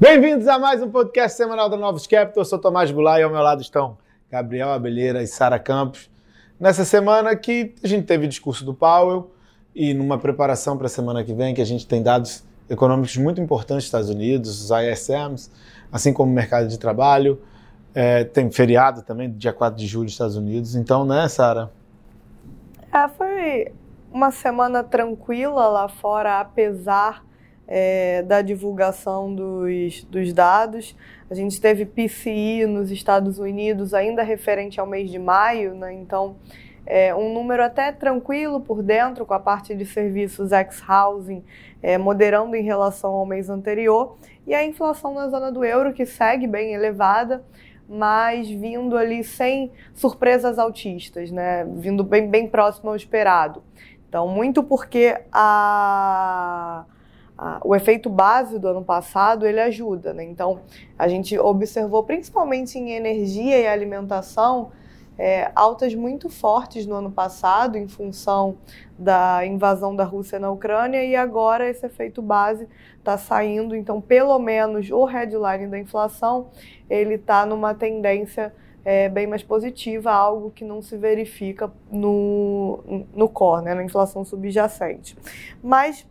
Bem-vindos a mais um podcast semanal da Novos Capital. Eu sou Tomás Goulart e ao meu lado estão Gabriel Abelheira e Sara Campos. Nessa semana que a gente teve discurso do Powell e numa preparação para a semana que vem, que a gente tem dados econômicos muito importantes nos Estados Unidos, os ISMs, assim como o mercado de trabalho. É, tem feriado também, dia 4 de julho nos Estados Unidos. Então, né, Sara? É, foi uma semana tranquila lá fora, apesar é, da divulgação dos, dos dados. A gente teve PCI nos Estados Unidos ainda referente ao mês de maio, né? então é um número até tranquilo por dentro, com a parte de serviços ex-housing é, moderando em relação ao mês anterior, e a inflação na zona do euro que segue bem elevada, mas vindo ali sem surpresas altistas, né? vindo bem, bem próximo ao esperado. Então, muito porque a o efeito base do ano passado ele ajuda, né? Então a gente observou principalmente em energia e alimentação é, altas muito fortes no ano passado em função da invasão da Rússia na Ucrânia e agora esse efeito base está saindo, então pelo menos o headline da inflação ele está numa tendência é, bem mais positiva, algo que não se verifica no, no core, né, na inflação subjacente. Mas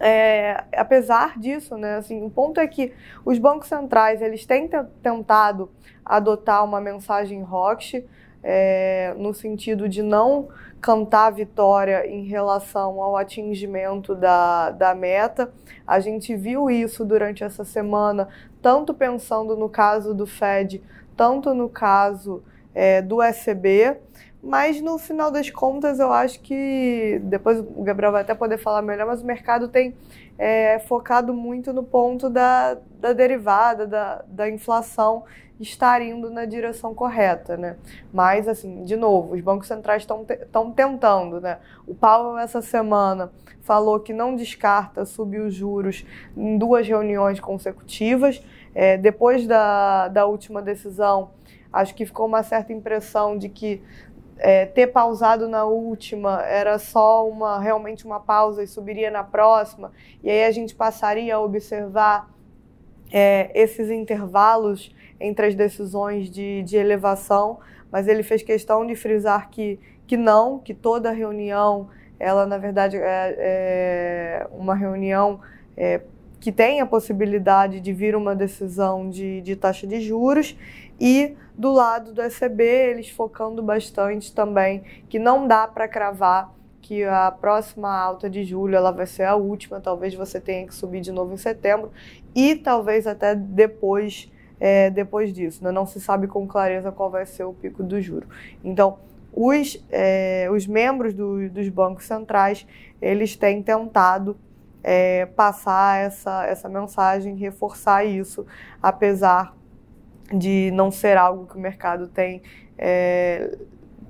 é, apesar disso, né, assim, o ponto é que os bancos centrais eles têm tentado adotar uma mensagem rock é, no sentido de não cantar vitória em relação ao atingimento da, da meta. A gente viu isso durante essa semana, tanto pensando no caso do Fed, tanto no caso é, do ECB. Mas no final das contas, eu acho que depois o Gabriel vai até poder falar melhor, mas o mercado tem é, focado muito no ponto da, da derivada, da, da inflação estar indo na direção correta, né? Mas, assim, de novo, os bancos centrais estão te, tentando, né? O Powell, essa semana, falou que não descarta subir os juros em duas reuniões consecutivas. É, depois da, da última decisão, acho que ficou uma certa impressão de que é, ter pausado na última era só uma realmente uma pausa e subiria na próxima, e aí a gente passaria a observar é, esses intervalos entre as decisões de, de elevação, mas ele fez questão de frisar que, que não, que toda reunião, ela na verdade é, é uma reunião é, que tem a possibilidade de vir uma decisão de, de taxa de juros e do lado do ECB eles focando bastante também que não dá para cravar que a próxima alta de julho ela vai ser a última, talvez você tenha que subir de novo em setembro e talvez até depois é, depois disso, né? não se sabe com clareza qual vai ser o pico do juro. Então os, é, os membros do, dos bancos centrais eles têm tentado é, passar essa, essa mensagem, reforçar isso, apesar de não ser algo que o mercado tem é,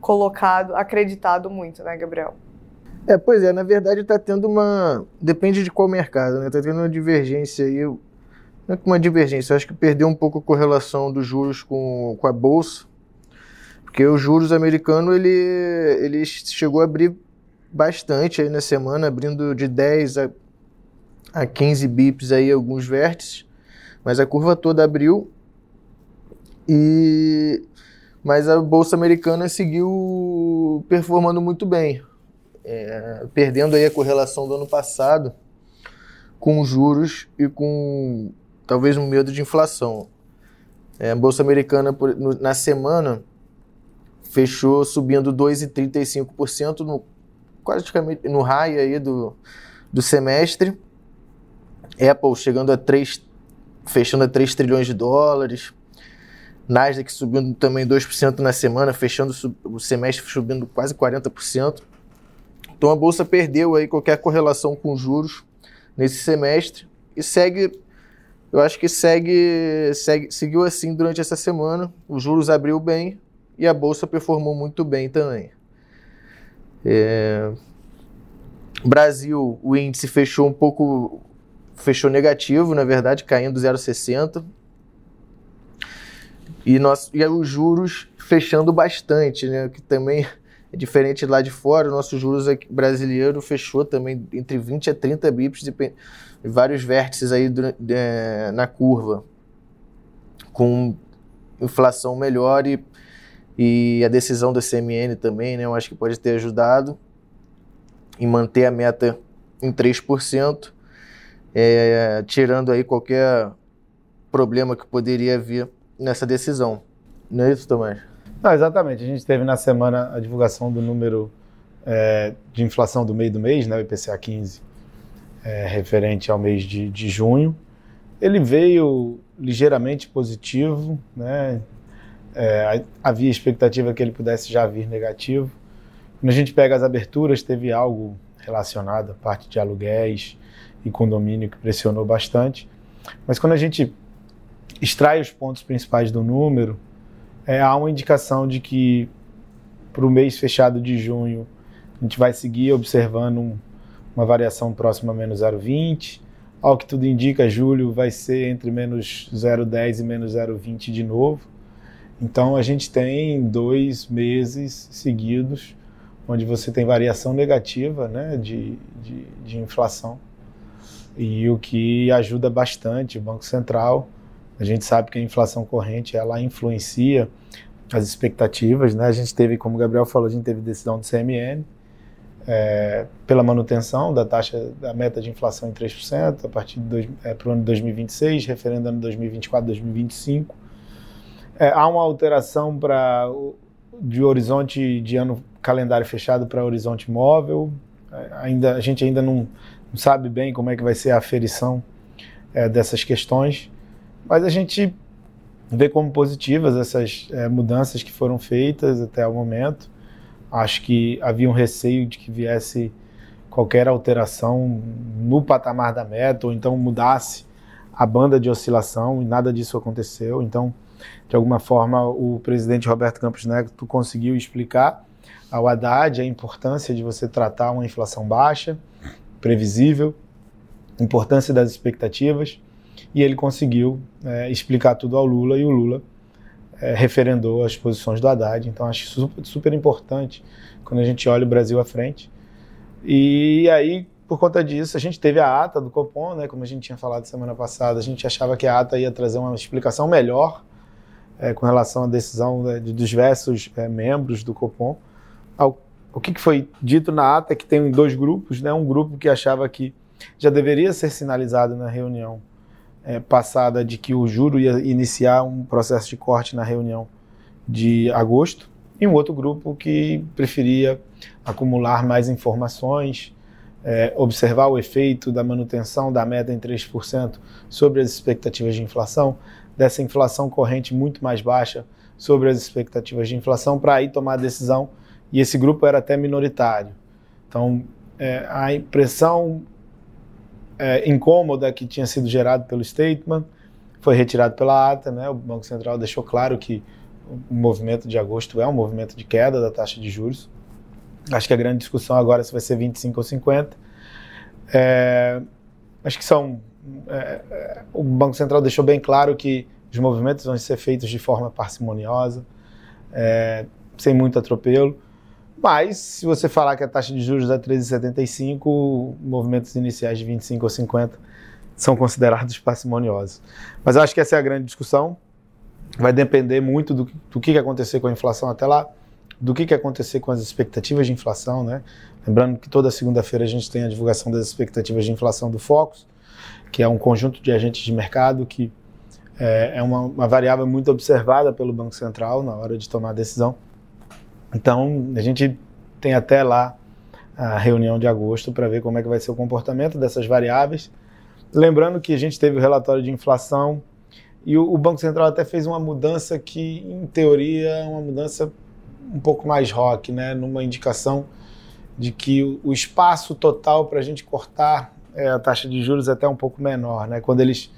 colocado, acreditado muito, né, Gabriel? É, pois é, na verdade está tendo uma. Depende de qual mercado, né? Está tendo uma divergência aí. Não é uma divergência, acho que perdeu um pouco a correlação dos juros com, com a Bolsa. Porque os juros americanos ele, ele chegou a abrir bastante aí na semana, abrindo de 10 a, a 15 bips aí alguns vértices. Mas a curva toda abriu e mas a bolsa americana seguiu performando muito bem, é, perdendo aí a correlação do ano passado com juros e com talvez um medo de inflação. É, a bolsa americana por, no, na semana fechou subindo 2,35% no praticamente no raio aí do, do semestre. Apple chegando a 3 fechando a 3 trilhões de dólares. Nasdaq subindo também 2% na semana, fechando o semestre subindo quase 40%. Então a bolsa perdeu aí qualquer correlação com juros nesse semestre e segue, eu acho que segue, segue seguiu assim durante essa semana. Os juros abriu bem e a bolsa performou muito bem também. É... Brasil, o índice fechou um pouco, fechou negativo, na verdade, caindo 0,60 e, nós, e os juros fechando bastante, né? Que também É diferente lá de fora, o nosso juros brasileiro fechou também entre 20 a 30 bips e vários vértices aí é, na curva, com inflação melhor e, e a decisão da CMN também, né, eu acho que pode ter ajudado em manter a meta em 3%, é, tirando aí qualquer problema que poderia vir nessa decisão. Não é isso, Tomás? Não, exatamente. A gente teve na semana a divulgação do número é, de inflação do meio do mês, né, o IPCA 15, é, referente ao mês de, de junho. Ele veio ligeiramente positivo, né? É, havia expectativa que ele pudesse já vir negativo. Quando a gente pega as aberturas, teve algo relacionado à parte de aluguéis e condomínio que pressionou bastante. Mas quando a gente extrai os pontos principais do número, é, há uma indicação de que para o mês fechado de junho a gente vai seguir observando um, uma variação próxima a menos 0,20. Ao que tudo indica, julho vai ser entre menos 0,10 e menos 0,20 de novo. Então a gente tem dois meses seguidos onde você tem variação negativa né, de, de, de inflação. E o que ajuda bastante o Banco Central a gente sabe que a inflação corrente ela influencia as expectativas, né? A gente teve, como o Gabriel falou, a gente teve decisão do CMN é, pela manutenção da taxa da meta de inflação em 3% a partir do é, para o ano de 2026, referendo ano 2024, 2025. É, há uma alteração para de horizonte de ano calendário fechado para horizonte móvel. Ainda a gente ainda não, não, sabe bem como é que vai ser a aferição é, dessas questões. Mas a gente vê como positivas essas é, mudanças que foram feitas até o momento. Acho que havia um receio de que viesse qualquer alteração no patamar da meta, ou então mudasse a banda de oscilação, e nada disso aconteceu. Então, de alguma forma, o presidente Roberto Campos Neto conseguiu explicar ao Haddad a importância de você tratar uma inflação baixa, previsível, importância das expectativas e ele conseguiu é, explicar tudo ao Lula e o Lula é, referendou as posições do Haddad. Então acho super, super importante quando a gente olha o Brasil à frente. E aí, por conta disso, a gente teve a ata do Copom, né, como a gente tinha falado semana passada, a gente achava que a ata ia trazer uma explicação melhor é, com relação à decisão né, dos diversos é, membros do Copom. Ao, o que, que, foi dito na ata é que tem dois grupos, né, um grupo que achava que já deveria ser sinalizado na reunião é, passada de que o juro ia iniciar um processo de corte na reunião de agosto, e um outro grupo que preferia acumular mais informações, é, observar o efeito da manutenção da meta em 3% sobre as expectativas de inflação, dessa inflação corrente muito mais baixa sobre as expectativas de inflação, para aí tomar a decisão, e esse grupo era até minoritário. Então, é, a impressão é, incômoda que tinha sido gerado pelo statement foi retirado pela ata, né? O Banco Central deixou claro que o movimento de agosto é um movimento de queda da taxa de juros. Acho que a grande discussão agora é se vai ser 25 ou 50. É, acho que são. É, é, o Banco Central deixou bem claro que os movimentos vão ser feitos de forma parcimoniosa, é, sem muito atropelo. Mas, se você falar que a taxa de juros é 13,75, movimentos iniciais de 25 ou 50 são considerados parcimoniosos. Mas eu acho que essa é a grande discussão. Vai depender muito do, do que, que acontecer com a inflação até lá, do que, que acontecer com as expectativas de inflação, né? Lembrando que toda segunda-feira a gente tem a divulgação das expectativas de inflação do Focus, que é um conjunto de agentes de mercado que é, é uma, uma variável muito observada pelo Banco Central na hora de tomar a decisão. Então, a gente tem até lá a reunião de agosto para ver como é que vai ser o comportamento dessas variáveis. Lembrando que a gente teve o relatório de inflação e o, Banco Central até fez uma mudança que, em teoria, é uma mudança um pouco mais rock, né? numa indicação de que o, o espaço total para a gente cortar é, a taxa de juros é até um pouco menor. Né? Quando eles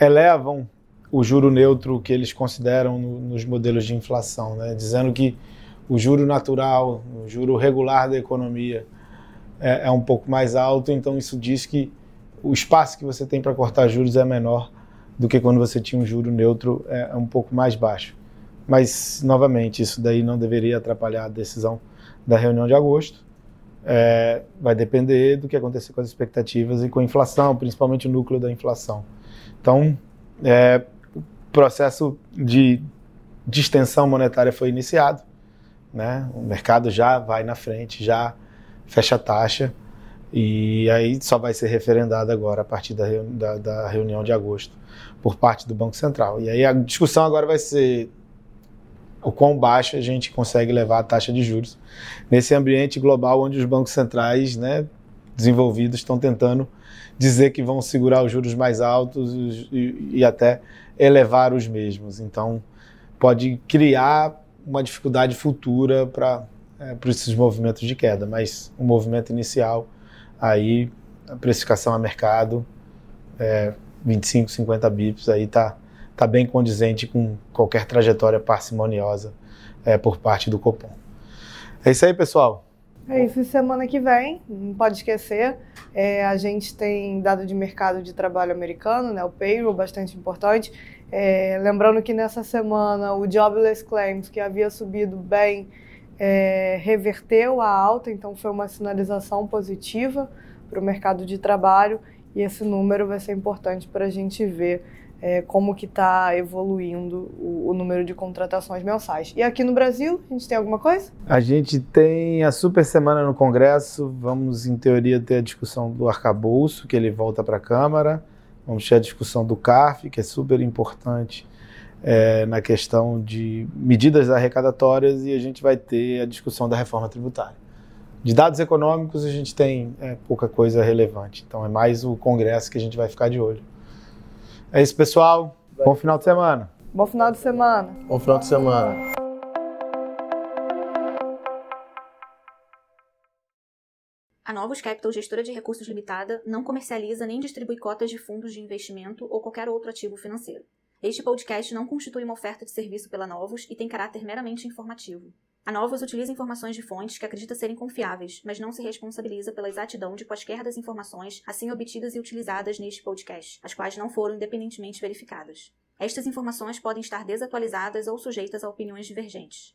elevam o juro neutro que eles consideram no, nos modelos de inflação, né? dizendo que o juro natural, o juro regular da economia é, é um pouco mais alto, então isso diz que o espaço que você tem para cortar juros é menor do que quando você tinha um juro neutro é, é um pouco mais baixo. Mas, novamente, isso daí não deveria atrapalhar a decisão da reunião de agosto. É, vai depender do que acontecer com as expectativas e com a inflação, principalmente o núcleo da inflação. Então, é, o processo de distensão monetária foi iniciado, né? o mercado já vai na frente, já fecha a taxa, e aí só vai ser referendado agora a partir da, da, da reunião de agosto por parte do Banco Central. E aí a discussão agora vai ser o quão baixo a gente consegue levar a taxa de juros nesse ambiente global onde os bancos centrais né, desenvolvidos estão tentando dizer que vão segurar os juros mais altos e, e até elevar os mesmos. Então, pode criar uma dificuldade futura para é, esses movimentos de queda, mas o movimento inicial, aí a precificação a mercado, é, 25, 50 bips, aí está está bem condizente com qualquer trajetória parcimoniosa é, por parte do Copom. É isso aí, pessoal. É isso. Semana que vem, não pode esquecer, é, a gente tem dado de mercado de trabalho americano, né, o payroll, bastante importante. É, lembrando que nessa semana o Jobless Claims, que havia subido bem, é, reverteu a alta, então foi uma sinalização positiva para o mercado de trabalho e esse número vai ser importante para a gente ver é, como que está evoluindo o, o, número de contratações mensais. E aqui no Brasil, a gente tem alguma coisa? A gente tem a super semana no Congresso, vamos, em teoria, ter a discussão do arcabouço, que ele volta para a Câmara, vamos ter a discussão do CARF, que é super importante é, na questão de medidas arrecadatórias, e a gente vai ter a discussão da reforma tributária. De dados econômicos, a gente tem é, pouca coisa relevante, então é mais o Congresso que a gente vai ficar de olho. É isso, pessoal. Bom final de semana. Bom final de semana. Bom final de semana. A Novos Capital, gestora de recursos limitada, não comercializa nem distribui cotas de fundos de investimento ou qualquer outro ativo financeiro. Este podcast não constitui uma oferta de serviço pela Novos e tem caráter meramente informativo. A Novos utiliza informações de fontes que acredita serem confiáveis, mas não se responsabiliza pela exatidão de quaisquer das informações assim obtidas e utilizadas neste podcast, as quais não foram independentemente verificadas. Estas informações podem estar desatualizadas ou sujeitas a opiniões divergentes.